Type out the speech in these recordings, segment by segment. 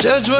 Judgment.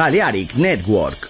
Balearic Network.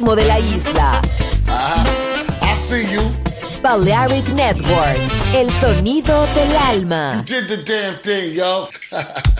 de la isla. Ah, I see you. Balearic Network, el sonido del alma. You did the damn thing, yo.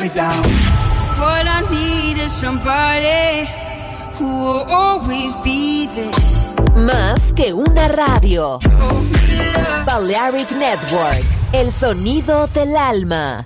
me down. What I need is somebody who will always be there. Más que una radio. Balearic Network, el sonido del alma.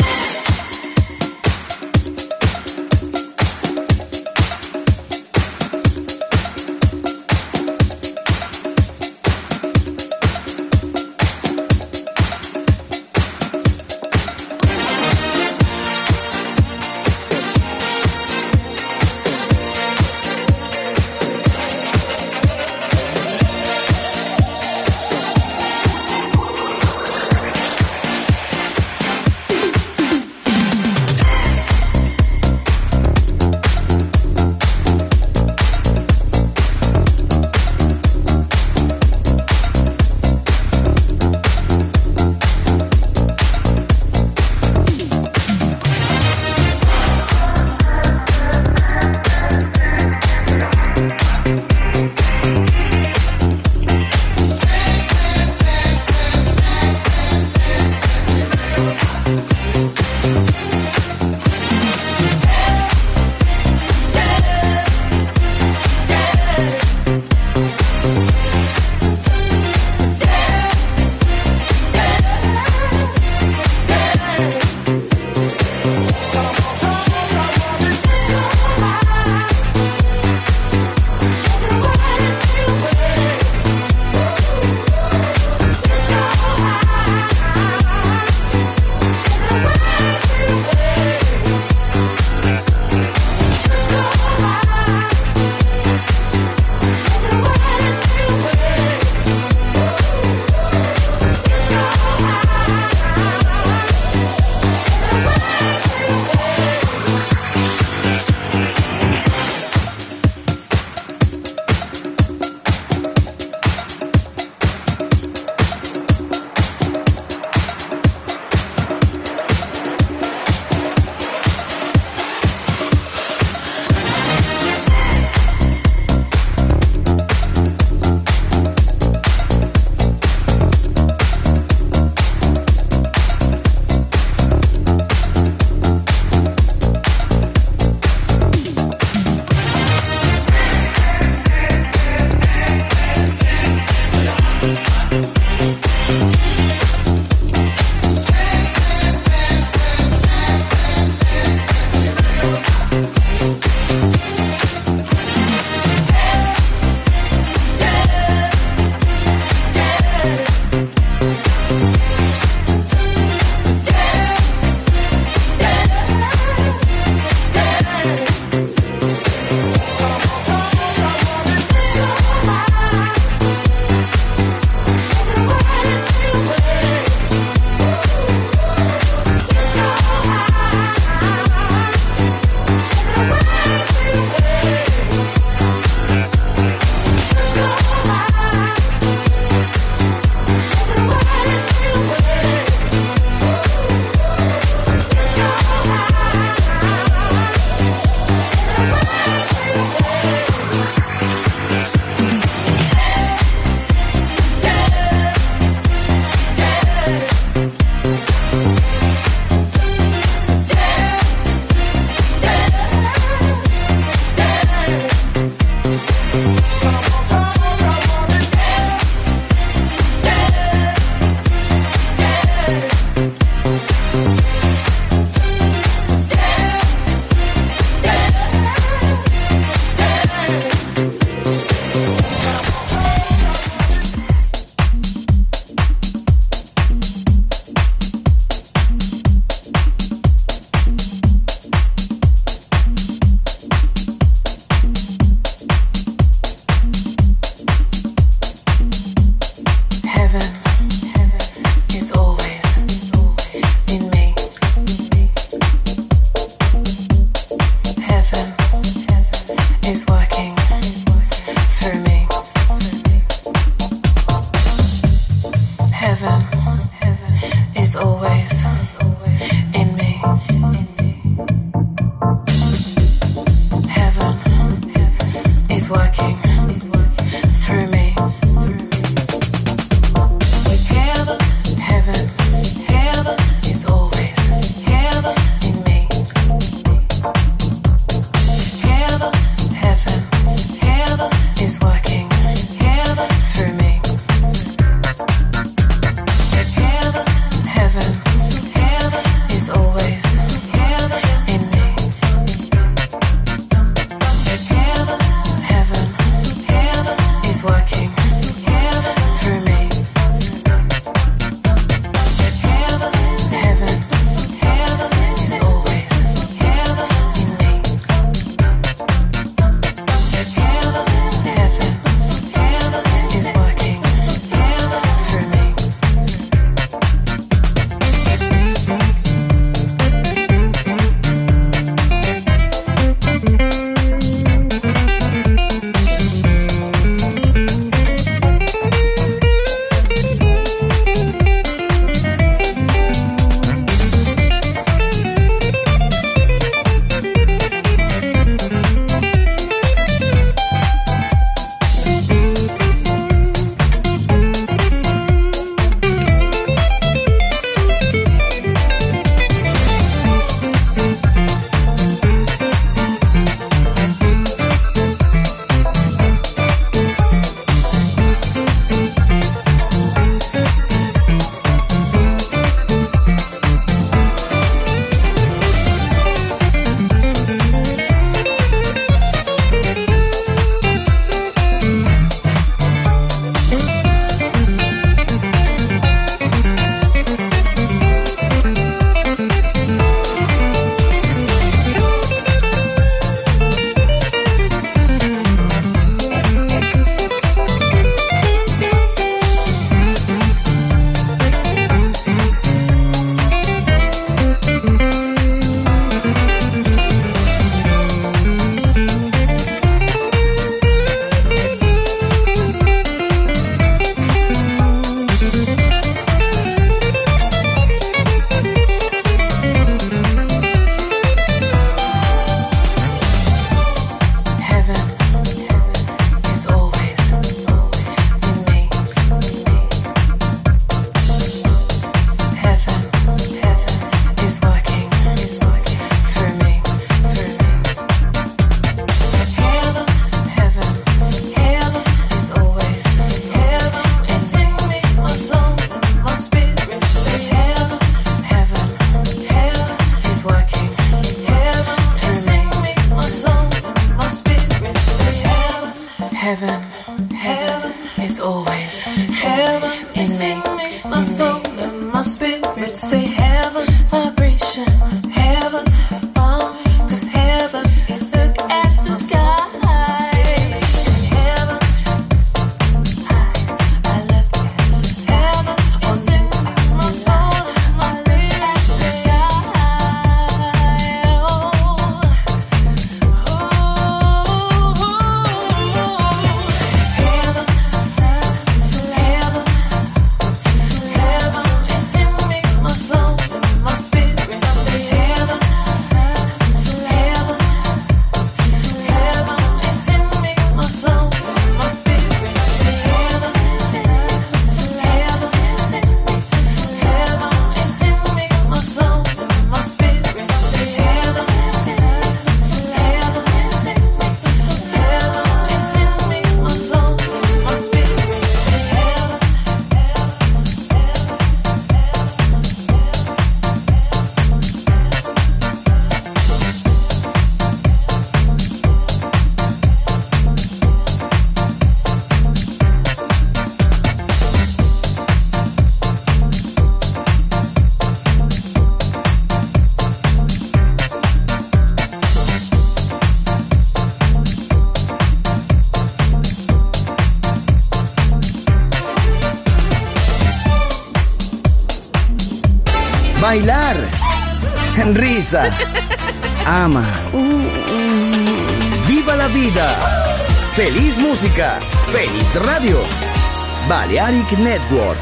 Network.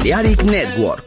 Balearic Network.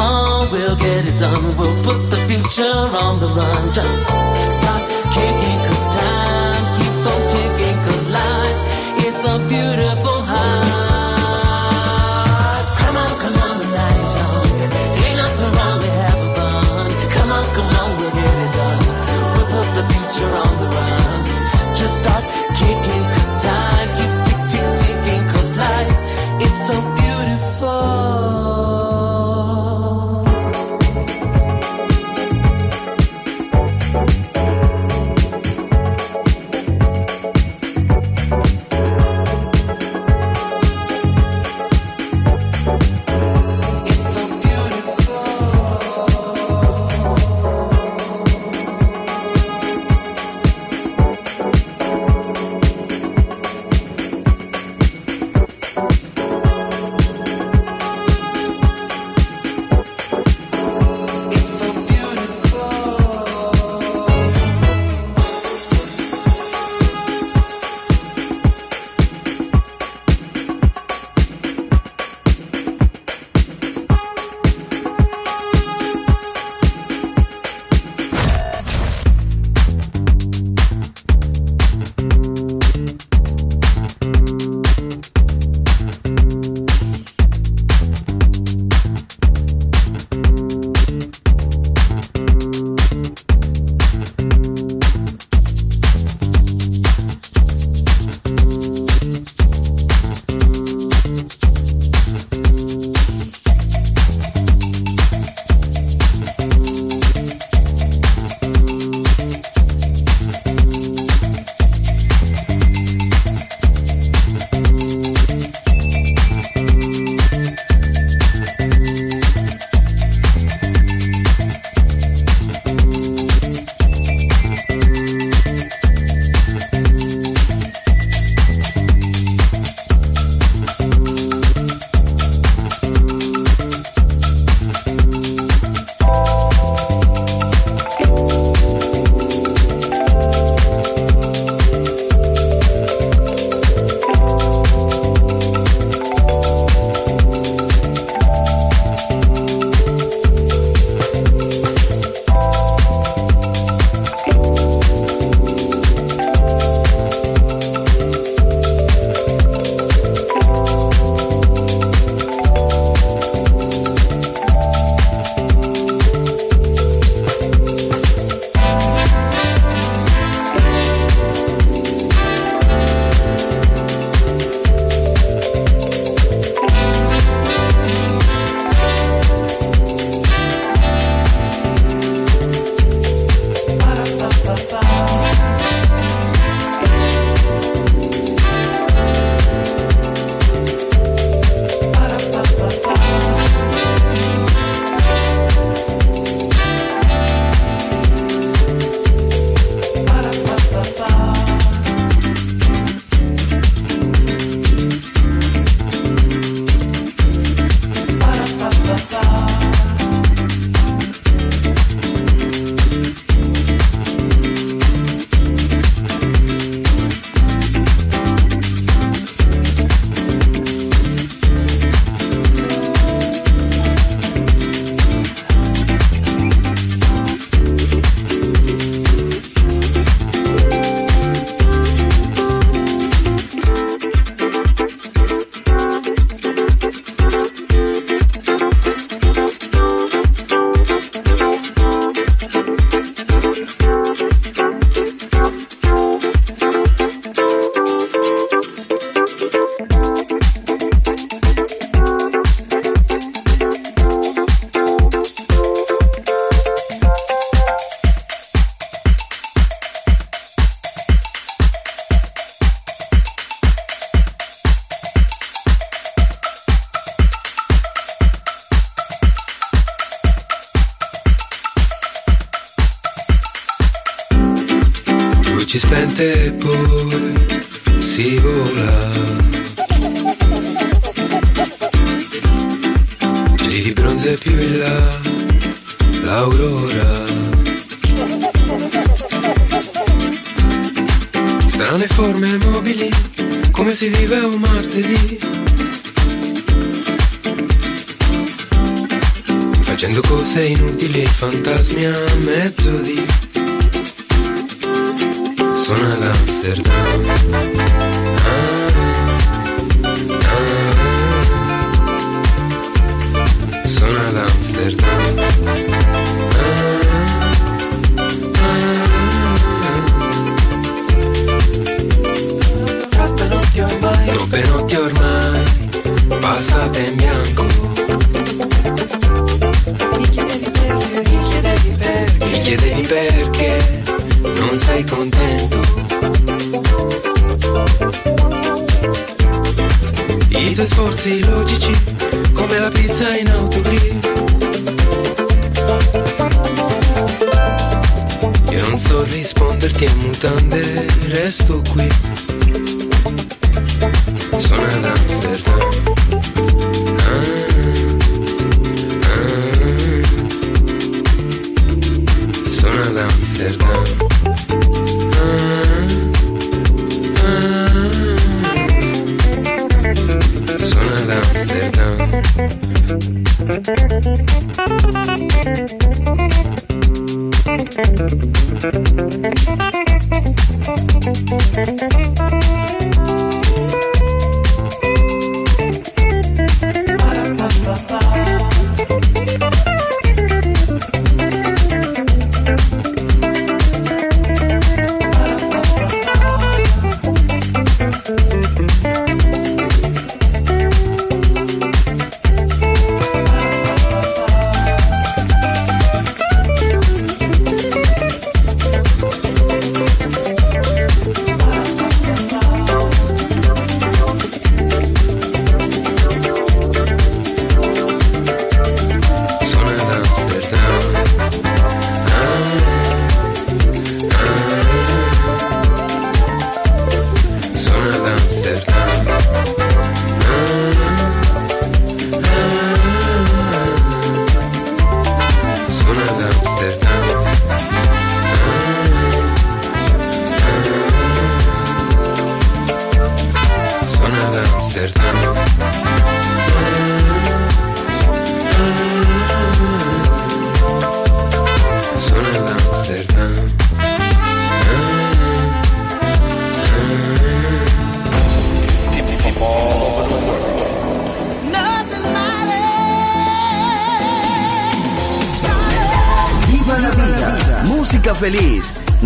on, we'll get it done. We'll put the future on the run. Just start kicking, cause time keeps on ticking, cause life, it's a beautiful.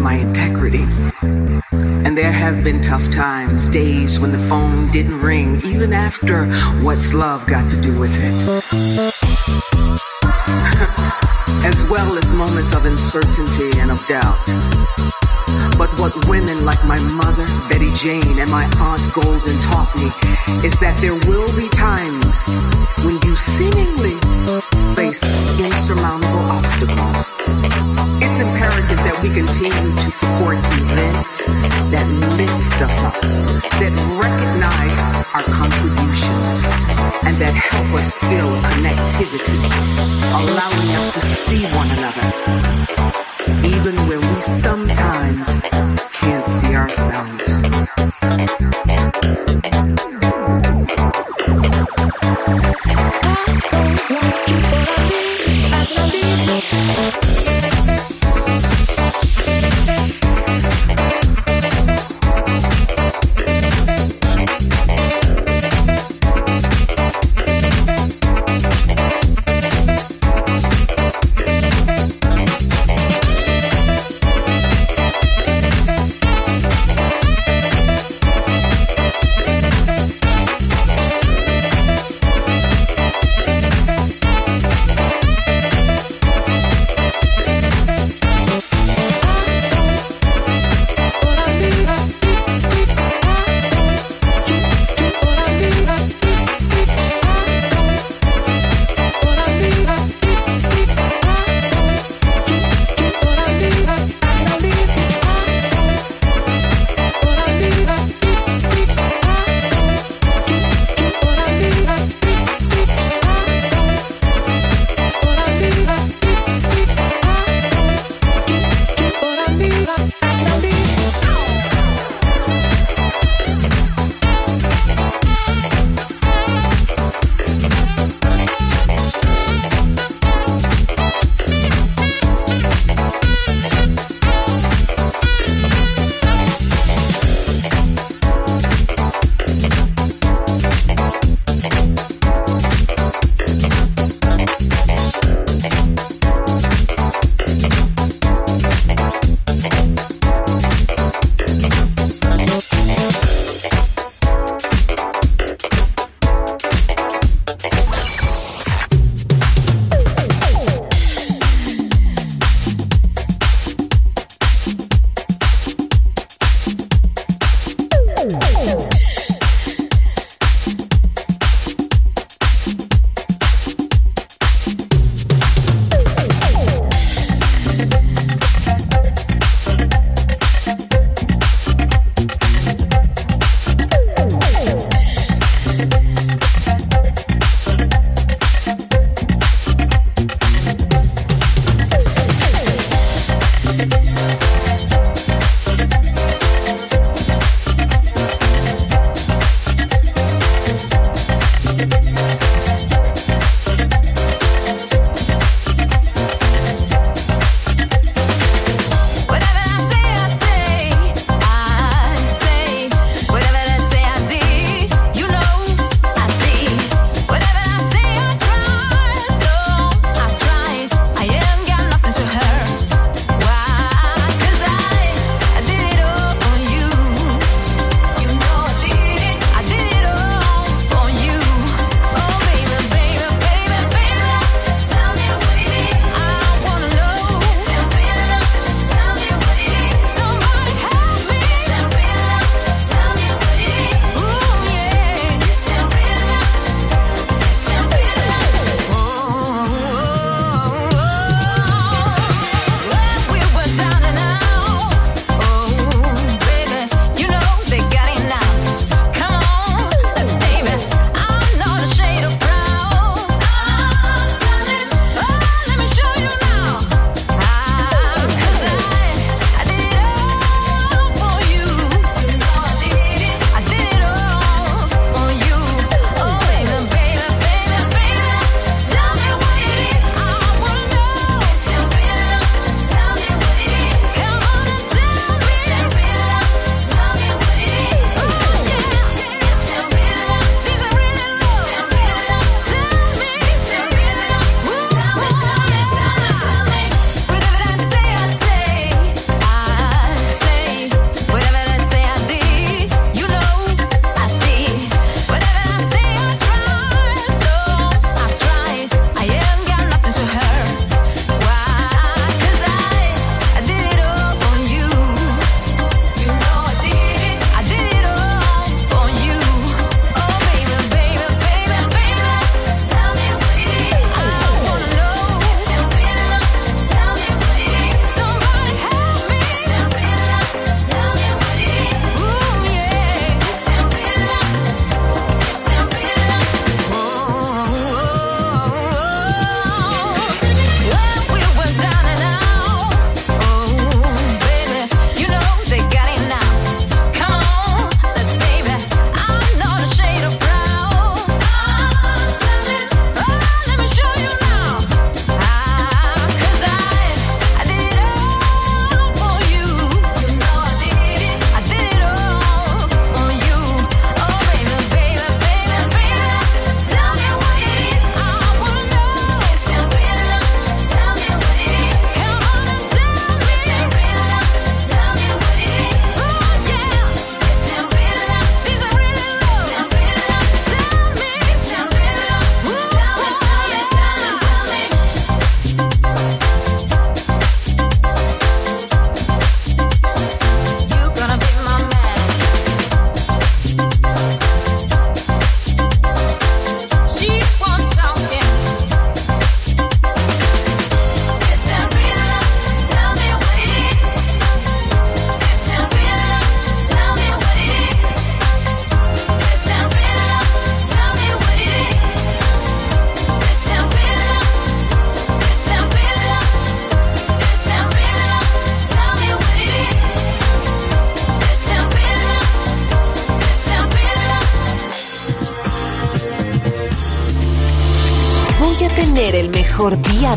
My integrity. And there have been tough times, days when the phone didn't ring, even after What's Love got to do with it. as well as moments of uncertainty and of doubt. But what women like my mother, Betty Jane, and my aunt Golden taught me is that there will be times when you seemingly face insurmountable obstacles. That we continue to support events that lift us up, that recognize our contributions, and that help us feel connectivity, allowing us to see one another, even when we sometimes can't see ourselves.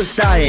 Está en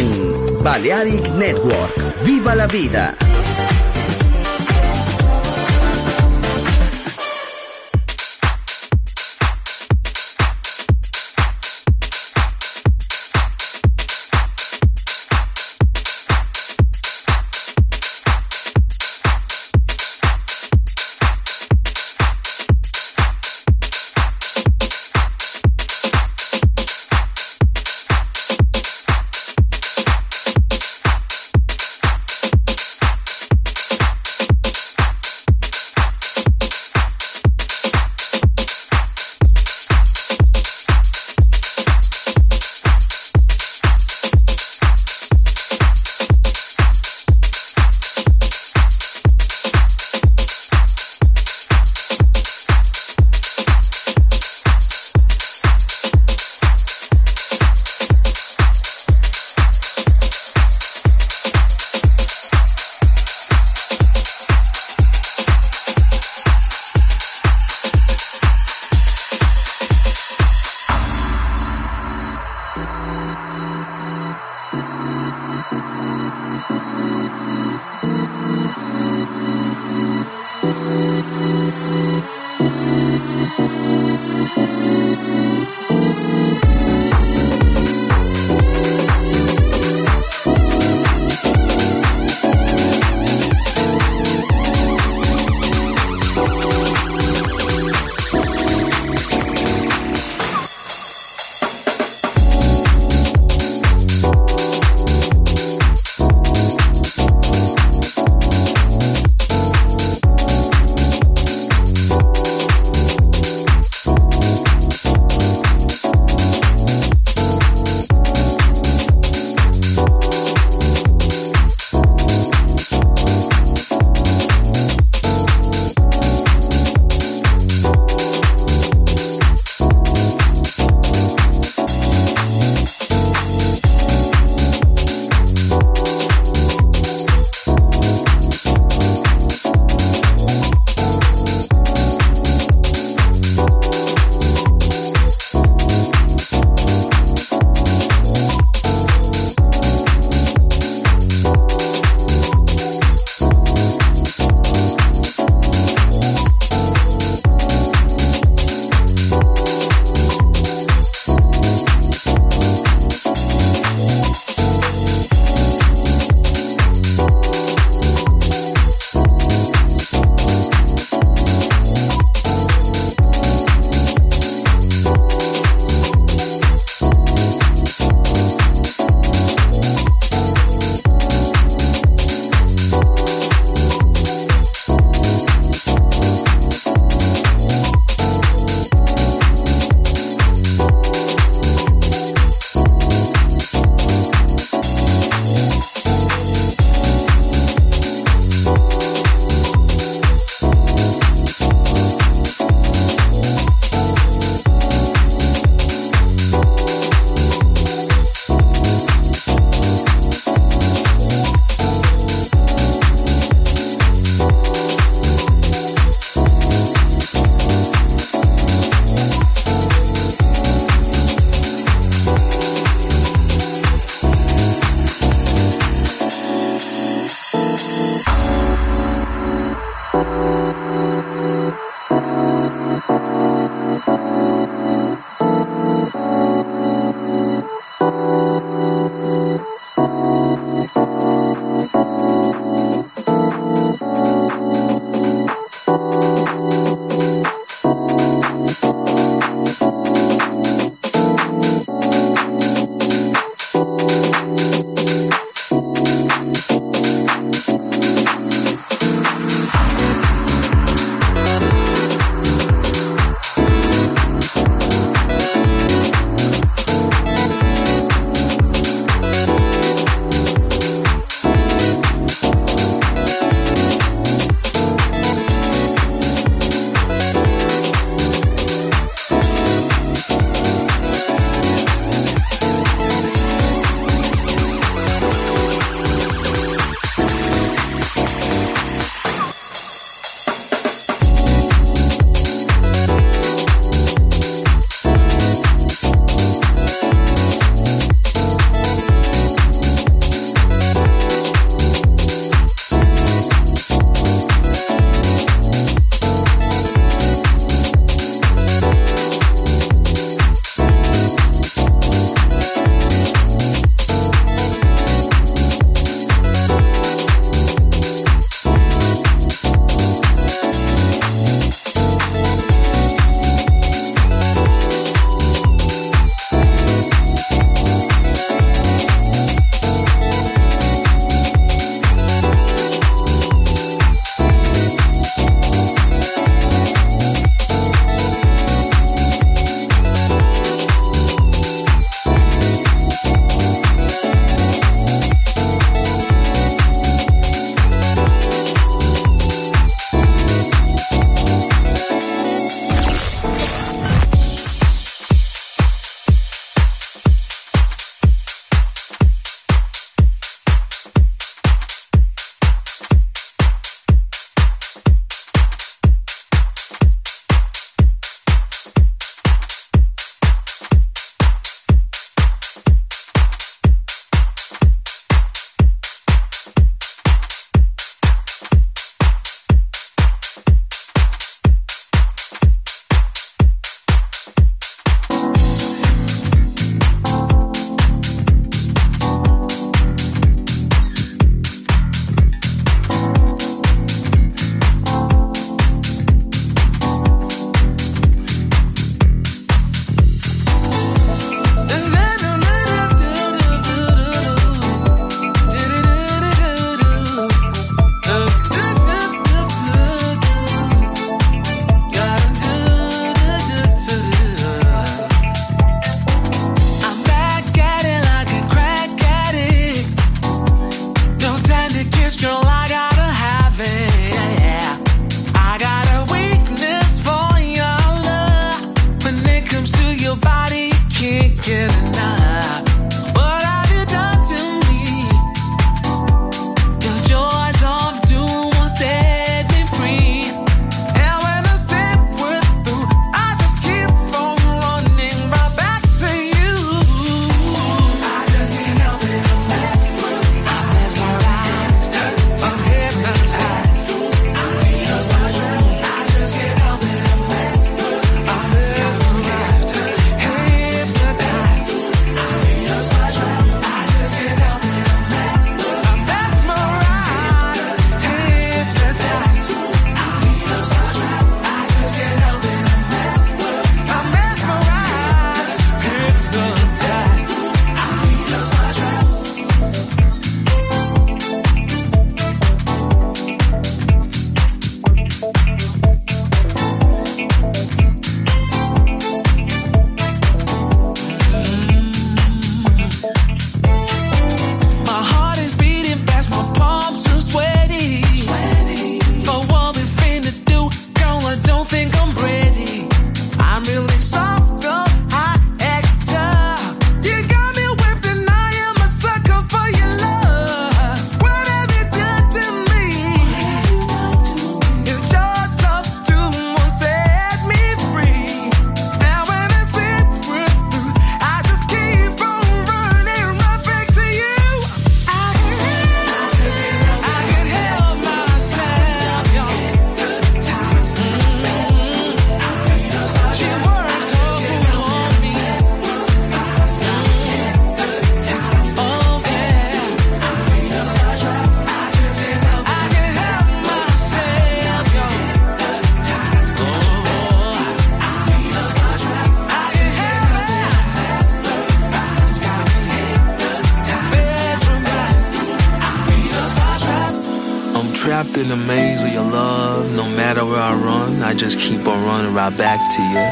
to you.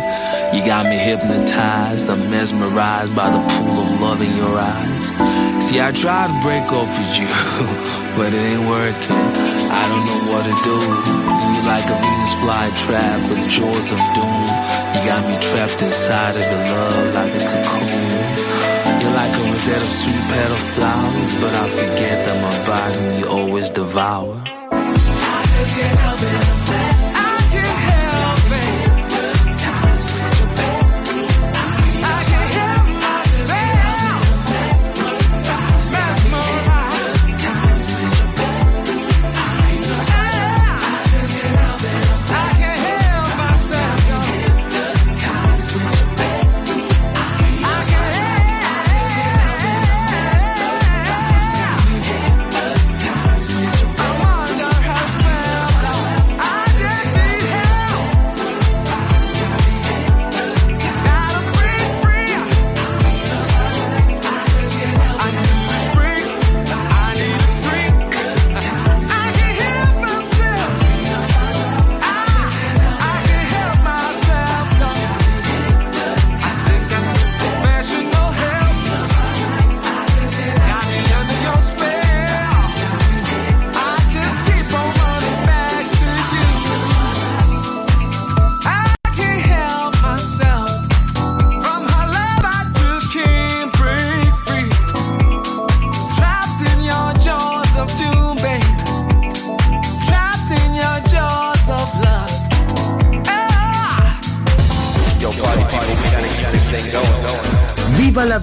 You got me hypnotized, I'm mesmerized by the pool of love in your eyes. See, I tried to break up with you, but it ain't working. I don't know what to do. You like a Venus flytrap with jaws of doom. You got me trapped inside of your love like a cocoon. You're like a rosette of sweet petal flowers, but I forget that my body you always devour.